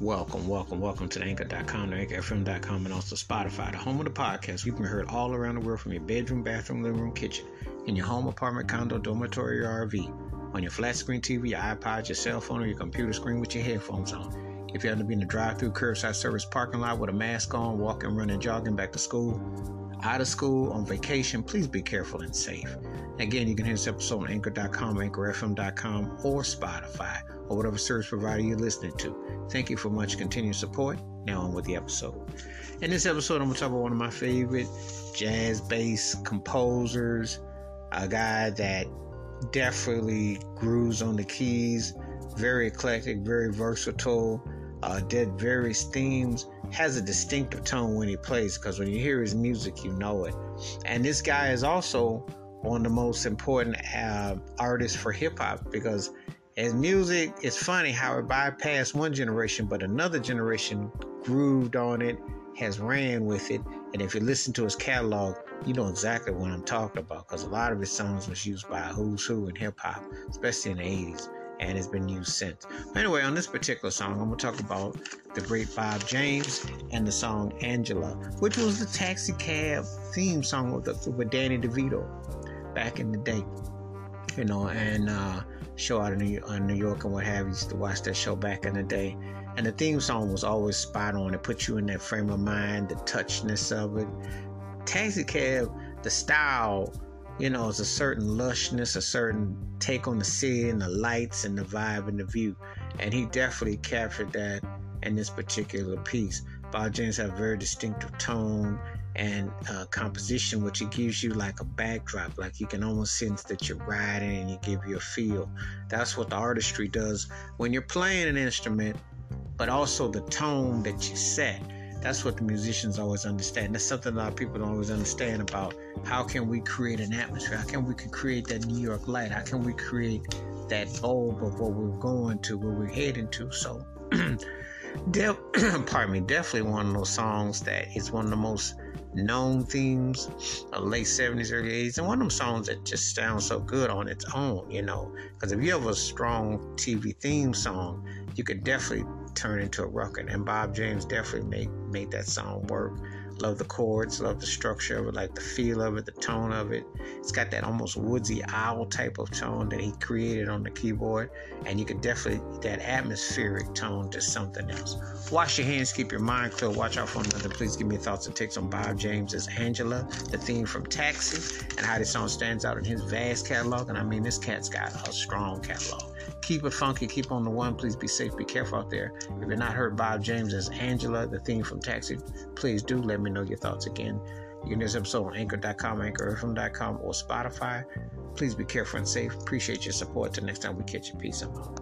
Welcome, welcome, welcome to the anchor.com, the anchorfm.com, and also Spotify, the home of the podcast. We can be heard all around the world from your bedroom, bathroom, living room, kitchen, in your home, apartment, condo, dormitory, or RV, on your flat screen TV, your iPod, your cell phone, or your computer screen with your headphones on. If you happen to be in a drive through curbside service parking lot with a mask on, walking, running, jogging back to school, out of school, on vacation, please be careful and safe. Again, you can hear this episode on anchor.com, anchorfm.com, or Spotify, or whatever service provider you're listening to. Thank you for much continued support. Now on with the episode. In this episode, I'm going to talk about one of my favorite jazz bass composers, a guy that definitely grooves on the keys, very eclectic, very versatile, uh, did various themes, has a distinctive tone when he plays because when you hear his music, you know it. And this guy is also one of the most important uh, artists for hip hop because as music, it's funny how it bypassed one generation, but another generation grooved on it, has ran with it. And if you listen to his catalog, you know exactly what I'm talking about because a lot of his songs was used by who's who in hip hop, especially in the 80s, and it's been used since. But anyway, on this particular song, I'm going to talk about the great Bob James and the song Angela, which was the taxi cab theme song with, the, with Danny DeVito back in the day. You know, and uh, show out in New, in New York and what have you. Used to watch that show back in the day. And the theme song was always spot on. It put you in that frame of mind, the touchness of it. Taxi Cab, the style, you know, is a certain lushness, a certain take on the city and the lights and the vibe and the view. And he definitely captured that in this particular piece. Bob James had a very distinctive tone and uh, composition, which it gives you like a backdrop, like you can almost sense that you're riding and you give you a feel. That's what the artistry does when you're playing an instrument, but also the tone that you set. That's what the musicians always understand. That's something a lot of people don't always understand about how can we create an atmosphere? How can we create that New York light? How can we create that bulb of what we're going to, where we're heading to? So, de- pardon me, definitely one of those songs that is one of the most known themes of late 70s, early 80s, and one of them songs that just sounds so good on its own, you know. Because if you have a strong TV theme song, you could definitely turn into a record. And Bob James definitely made made that song work. Love the chords, love the structure of it, like the feel of it, the tone of it. It's got that almost woodsy owl type of tone that he created on the keyboard, and you can definitely that atmospheric tone to something else. Wash your hands, keep your mind clear, watch out for another. Please give me thoughts and takes on Bob James's Angela, the theme from Taxi, and how this song stands out in his vast catalog. And I mean, this cat's got a strong catalog. Keep it funky, keep on the one. Please be safe, be careful out there. If you're not heard Bob James as Angela, the theme from Taxi, please do let me know your thoughts again. You can this episode on anchor.com, anchorfm.com, or Spotify. Please be careful and safe. Appreciate your support. Till next time we catch you. Peace out.